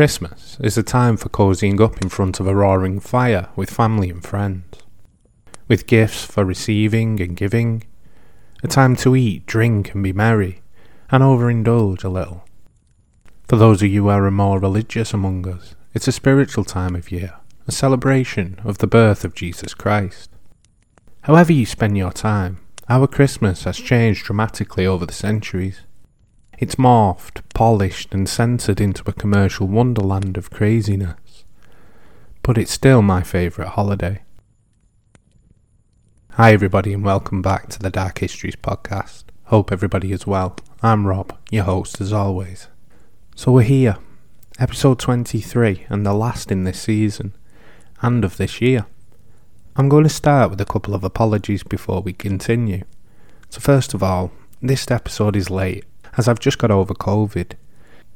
Christmas is a time for cozying up in front of a roaring fire with family and friends, with gifts for receiving and giving, a time to eat, drink, and be merry, and overindulge a little. For those of you who are more religious among us, it's a spiritual time of year, a celebration of the birth of Jesus Christ. However you spend your time, our Christmas has changed dramatically over the centuries. It's morphed, polished, and centred into a commercial wonderland of craziness. But it's still my favourite holiday. Hi, everybody, and welcome back to the Dark Histories podcast. Hope everybody is well. I'm Rob, your host as always. So we're here, episode 23, and the last in this season, and of this year. I'm going to start with a couple of apologies before we continue. So, first of all, this episode is late as I've just got over COVID.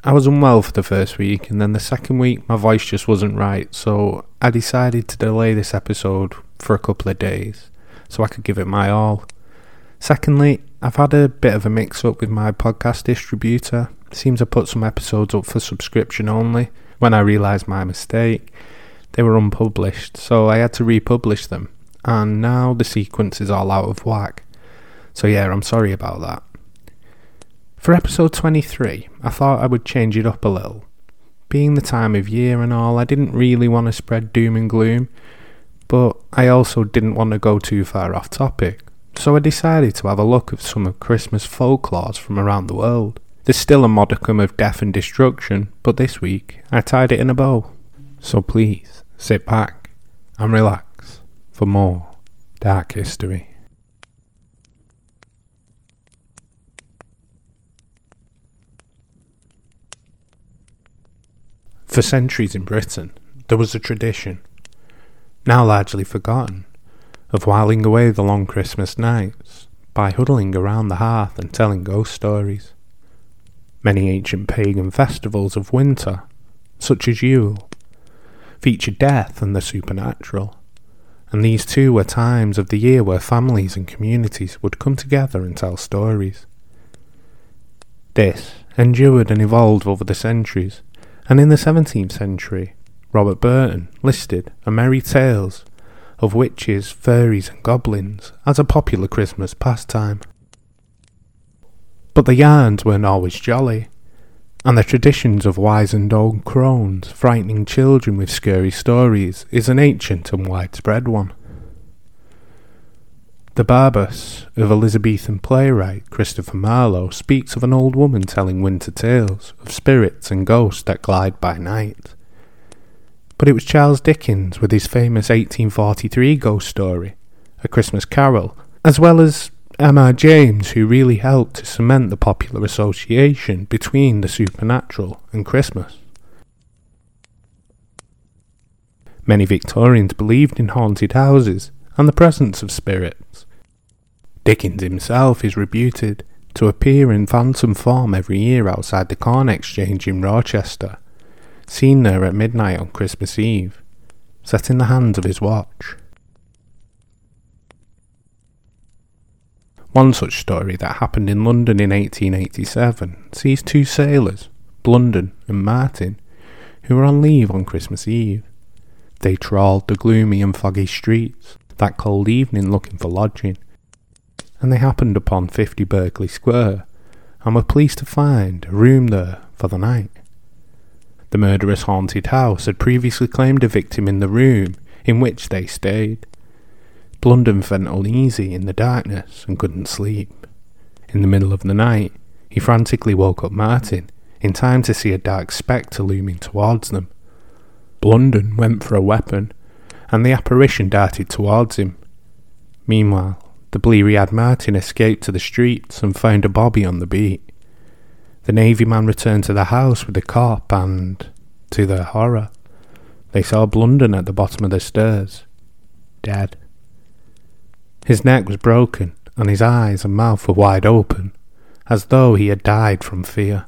I was unwell for the first week, and then the second week my voice just wasn't right, so I decided to delay this episode for a couple of days so I could give it my all. Secondly, I've had a bit of a mix up with my podcast distributor. Seems I put some episodes up for subscription only when I realised my mistake. They were unpublished, so I had to republish them, and now the sequence is all out of whack. So, yeah, I'm sorry about that. For episode 23, I thought I would change it up a little. Being the time of year and all, I didn't really want to spread doom and gloom, but I also didn't want to go too far off topic. So I decided to have a look at some of Christmas folklores from around the world. There's still a modicum of death and destruction, but this week I tied it in a bow. So please sit back and relax for more dark history. For centuries in Britain, there was a tradition, now largely forgotten, of whiling away the long Christmas nights by huddling around the hearth and telling ghost stories. Many ancient pagan festivals of winter, such as Yule, feature death and the supernatural, and these too were times of the year where families and communities would come together and tell stories. This endured and evolved over the centuries and in the 17th century, Robert Burton listed A Merry Tales of witches, fairies, and goblins as a popular Christmas pastime. But the yarns weren't always jolly, and the traditions of wizened old crones frightening children with scary stories is an ancient and widespread one. The Barabas of Elizabethan playwright Christopher Marlowe speaks of an old woman telling winter tales of spirits and ghosts that glide by night. But it was Charles Dickens with his famous 1843 ghost story, A Christmas Carol, as well as M.R. James who really helped to cement the popular association between the supernatural and Christmas. Many Victorians believed in haunted houses and the presence of spirits. Dickens himself is reputed to appear in phantom form every year outside the Corn Exchange in Rochester, seen there at midnight on Christmas Eve, set in the hands of his watch. One such story that happened in London in 1887 sees two sailors, Blunden and Martin, who were on leave on Christmas Eve. They trawled the gloomy and foggy streets, that cold evening looking for lodging, and they happened upon 50 Berkeley Square and were pleased to find a room there for the night. The murderous haunted house had previously claimed a victim in the room in which they stayed. Blunden felt uneasy in the darkness and couldn't sleep. In the middle of the night, he frantically woke up Martin in time to see a dark spectre looming towards them. Blunden went for a weapon and the apparition darted towards him. Meanwhile, the bleary eyed Martin escaped to the streets and found a bobby on the beat. The Navy man returned to the house with the cop, and, to their horror, they saw Blunden at the bottom of the stairs, dead. His neck was broken, and his eyes and mouth were wide open, as though he had died from fear.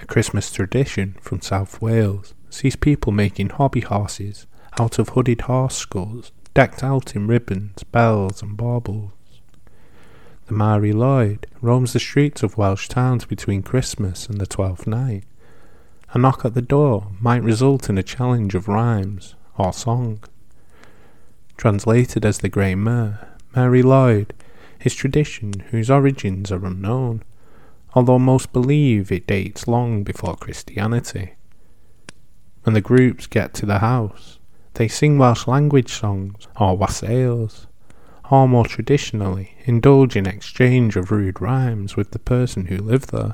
A Christmas tradition from South Wales sees people making hobby horses out of hooded horse skulls, decked out in ribbons, bells, and baubles. The Mari Lwyd, roams the streets of Welsh towns between Christmas and the Twelfth Night, A knock at the door might result in a challenge of rhymes or song. Translated as the Grey Mare, Mari Lwyd is tradition whose origins are unknown, although most believe it dates long before Christianity. When the groups get to the house, they sing Welsh language songs or wassails, or more traditionally, indulge in exchange of rude rhymes with the person who lived there.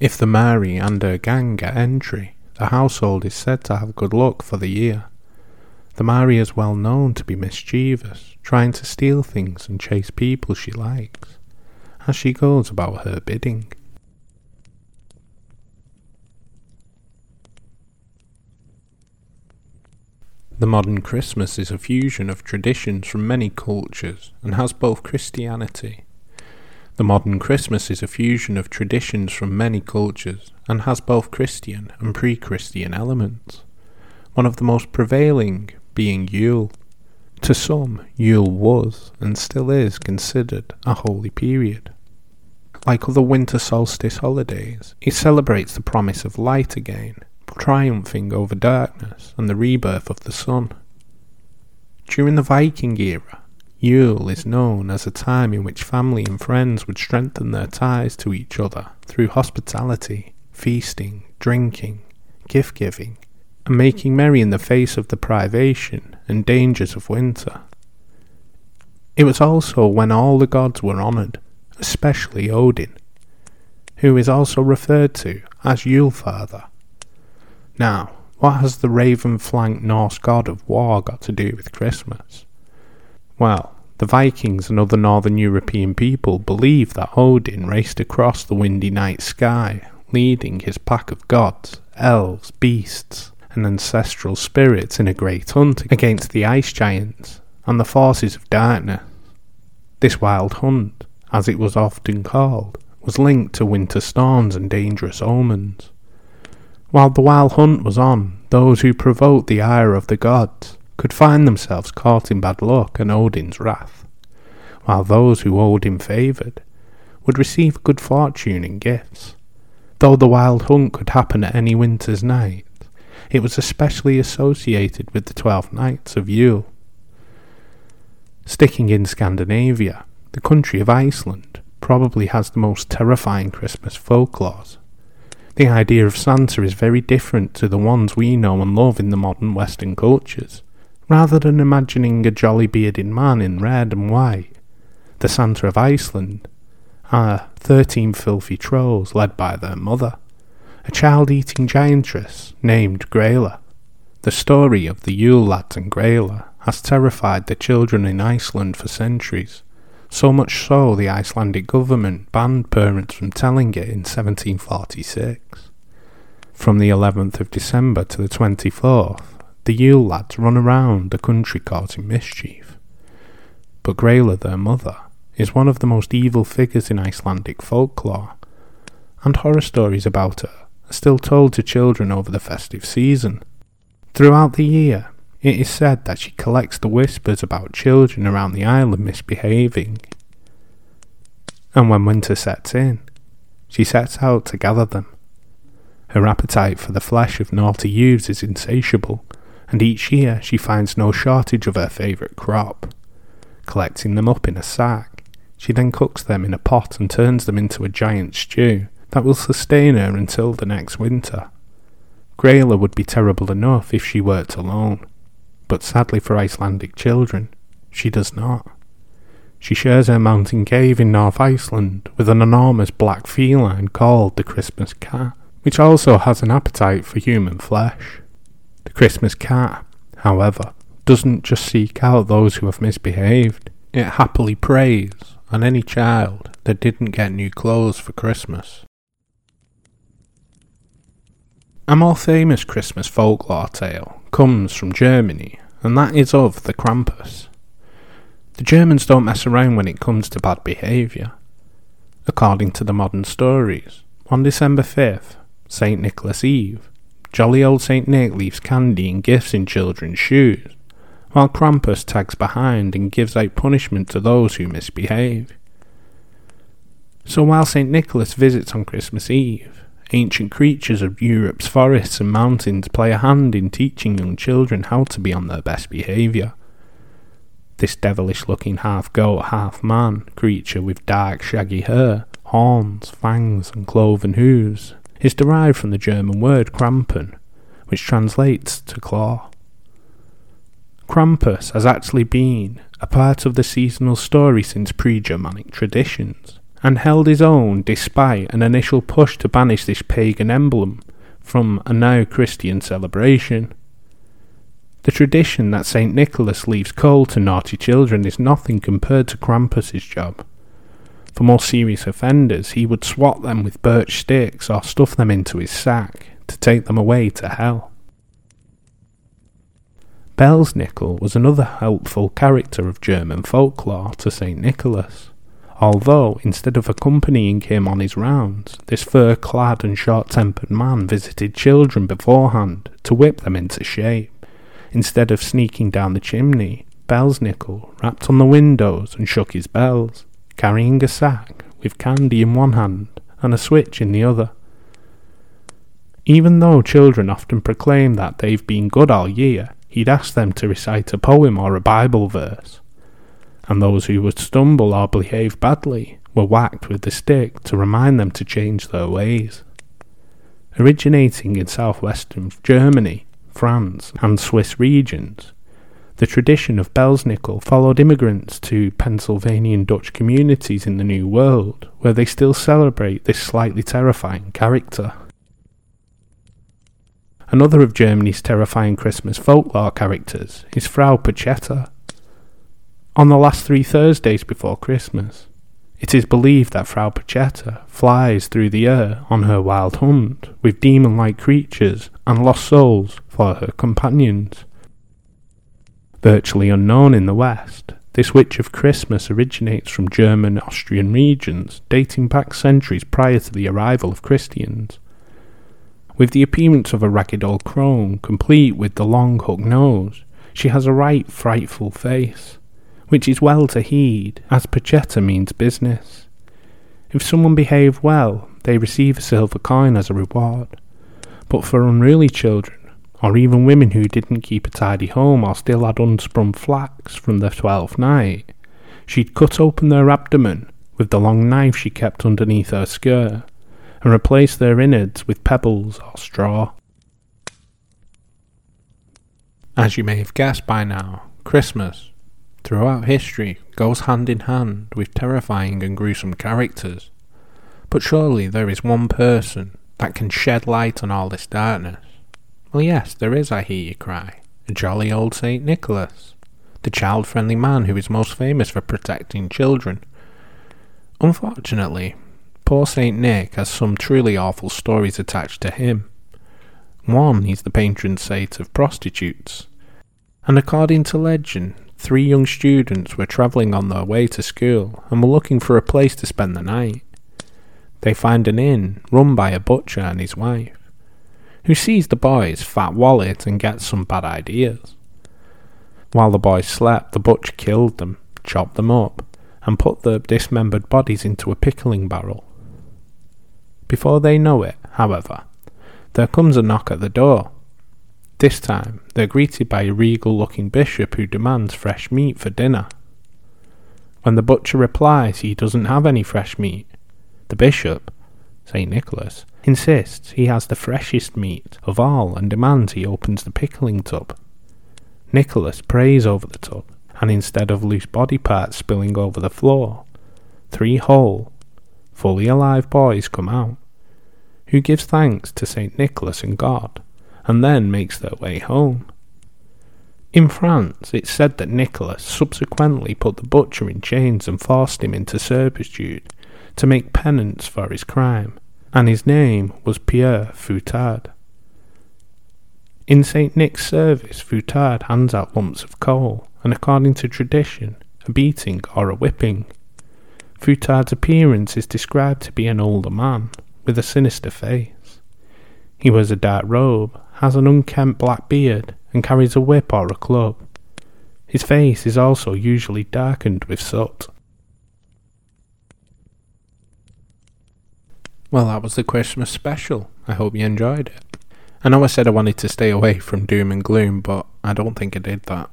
If the Mari and her gang get entry, the household is said to have good luck for the year. The Mari is well known to be mischievous, trying to steal things and chase people she likes, as she goes about her bidding. The modern Christmas is a fusion of traditions from many cultures and has both Christianity the modern Christmas is a fusion of traditions from many cultures and has both Christian and pre Christian elements, one of the most prevailing being Yule. To some, Yule was and still is considered a holy period. Like other winter solstice holidays, it celebrates the promise of light again, triumphing over darkness and the rebirth of the sun. During the Viking era, Yule is known as a time in which family and friends would strengthen their ties to each other through hospitality, feasting, drinking, gift giving, and making merry in the face of the privation and dangers of winter. It was also when all the gods were honoured, especially Odin, who is also referred to as Yule Father. Now, what has the raven flanked Norse god of war got to do with Christmas? Well, the Vikings and other northern European people believed that Odin raced across the windy night sky, leading his pack of gods, elves, beasts, and ancestral spirits in a great hunt against the ice giants and the forces of darkness. This wild hunt, as it was often called, was linked to winter storms and dangerous omens. While the wild hunt was on, those who provoked the ire of the gods could find themselves caught in bad luck and Odin's wrath, while those who Odin favoured would receive good fortune and gifts. Though the wild hunt could happen at any winter's night, it was especially associated with the twelve nights of Yule. Sticking in Scandinavia, the country of Iceland probably has the most terrifying Christmas folklores. The idea of Santa is very different to the ones we know and love in the modern Western cultures. Rather than imagining a jolly bearded man in red and white, the Santa of Iceland are thirteen filthy trolls led by their mother, a child eating giantess named Grýla. The story of the Yule lads and Grýla has terrified the children in Iceland for centuries, so much so the Icelandic government banned parents from telling it in 1746. From the 11th of December to the 24th, the Yule lads run around the country causing mischief. But Grýla, their mother, is one of the most evil figures in Icelandic folklore, and horror stories about her are still told to children over the festive season. Throughout the year, it is said that she collects the whispers about children around the island misbehaving. And when winter sets in, she sets out to gather them. Her appetite for the flesh of naughty youths is insatiable, and each year she finds no shortage of her favourite crop. Collecting them up in a sack, she then cooks them in a pot and turns them into a giant stew that will sustain her until the next winter. Grýla would be terrible enough if she worked alone, but sadly for Icelandic children, she does not. She shares her mountain cave in North Iceland with an enormous black feline called the Christmas cat, which also has an appetite for human flesh. The Christmas cat, however, doesn't just seek out those who have misbehaved, it happily preys on any child that didn't get new clothes for Christmas. A more famous Christmas folklore tale comes from Germany, and that is of the Krampus. The Germans don't mess around when it comes to bad behaviour. According to the modern stories, on December 5th, St. Nicholas Eve, Jolly old St. Nick leaves candy and gifts in children's shoes, while Krampus tags behind and gives out punishment to those who misbehave. So while St. Nicholas visits on Christmas Eve, ancient creatures of Europe's forests and mountains play a hand in teaching young children how to be on their best behaviour. This devilish looking half goat, half man creature with dark shaggy hair, horns, fangs, and cloven hooves is derived from the German word Krampen, which translates to claw. Krampus has actually been a part of the seasonal story since pre Germanic traditions and held his own despite an initial push to banish this pagan emblem from a now Christian celebration. The tradition that St. Nicholas leaves coal to naughty children is nothing compared to Krampus's job. For more serious offenders, he would swat them with birch sticks or stuff them into his sack to take them away to hell. Belsnickel was another helpful character of German folklore to St. Nicholas although instead of accompanying him on his rounds, this fur clad and short tempered man visited children beforehand to whip them into shape. Instead of sneaking down the chimney, Belsnickel rapped on the windows and shook his bells, carrying a sack with candy in one hand and a switch in the other. Even though children often proclaim that they've been good all year, he'd ask them to recite a poem or a Bible verse and those who would stumble or behave badly were whacked with the stick to remind them to change their ways. Originating in southwestern Germany, France, and Swiss regions, the tradition of Belsnickel followed immigrants to Pennsylvanian Dutch communities in the New World, where they still celebrate this slightly terrifying character. Another of Germany's terrifying Christmas folklore characters is Frau Perchta, on the last three Thursdays before Christmas, it is believed that Frau Perchta flies through the air on her wild hunt with demon like creatures and lost souls for her companions. Virtually unknown in the West, this witch of Christmas originates from German Austrian regions dating back centuries prior to the arrival of Christians. With the appearance of a ragged old crone, complete with the long hook nose, she has a right frightful face which is well to heed, as Perchta means business. If someone behave well, they receive a silver coin as a reward. But for unruly children, or even women who didn't keep a tidy home or still had unspun flax from the twelfth night, she'd cut open their abdomen with the long knife she kept underneath her skirt and replace their innards with pebbles or straw. As you may have guessed by now, Christmas throughout history goes hand in hand with terrifying and gruesome characters. But surely there is one person that can shed light on all this darkness. Well, yes, there is, I hear you cry. A jolly old St. Nicholas, the child friendly man who is most famous for protecting children. Unfortunately, poor St. Nick has some truly awful stories attached to him. One, he's the patron saint of prostitutes. And according to legend, Three young students were travelling on their way to school and were looking for a place to spend the night. They find an inn run by a butcher and his wife, who sees the boy's fat wallet and gets some bad ideas. While the boys slept, the butcher killed them, chopped them up, and put the dismembered bodies into a pickling barrel. Before they know it, however, there comes a knock at the door. This time, they're greeted by a regal looking bishop who demands fresh meat for dinner. When the butcher replies he doesn't have any fresh meat, the bishop, St. Nicholas, insists he has the freshest meat of all and demands he opens the pickling tub. Nicholas prays over the tub, and instead of loose body parts spilling over the floor, three whole, fully alive boys come out, who gives thanks to St. Nicholas and God and then makes their way home. In France, it's said that Nicholas subsequently put the butcher in chains and forced him into servitude to make penance for his crime, and his name was Père Fouettard. In St. Nick's service, Fouettard hands out lumps of coal, and according to tradition, a beating or a whipping. Fouettard's appearance is described to be an older man, with a sinister face. He wears a dark robe has an unkempt black beard, and carries a whip or a club. His face is also usually darkened with soot. Well, that was the Christmas special. I hope you enjoyed it. I know I said I wanted to stay away from doom and gloom, but I don't think I did that.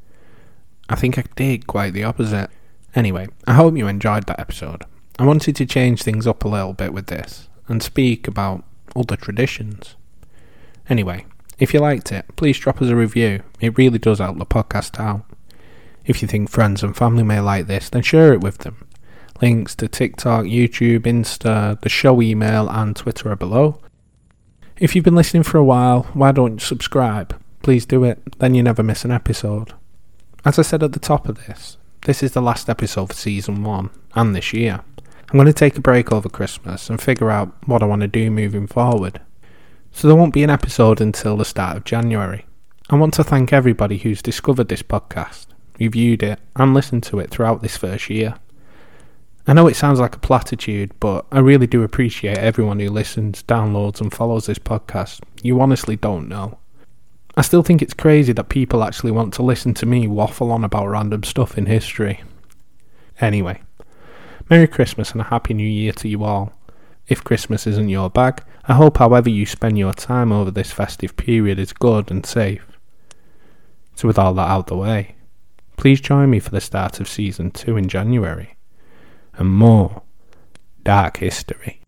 I think I did quite the opposite. Anyway, I hope you enjoyed that episode. I wanted to change things up a little bit with this and speak about other traditions. Anyway, if you liked it, please drop us a review. It really does help the podcast out. If you think friends and family may like this, then share it with them. Links to TikTok, YouTube, Insta, the show email, and Twitter are below. If you've been listening for a while, why don't you subscribe? Please do it, then you never miss an episode. As I said at the top of this, this is the last episode for season one, and this year. I'm going to take a break over Christmas and figure out what I want to do moving forward. So there won't be an episode until the start of January. I want to thank everybody who's discovered this podcast, reviewed it, and listened to it throughout this first year. I know it sounds like a platitude, but I really do appreciate everyone who listens, downloads, and follows this podcast. You honestly don't know. I still think it's crazy that people actually want to listen to me waffle on about random stuff in history. Anyway, Merry Christmas and a Happy New Year to you all. If Christmas isn't your bag, I hope however you spend your time over this festive period is good and safe. So, with all that out the way, please join me for the start of season 2 in January and more dark history.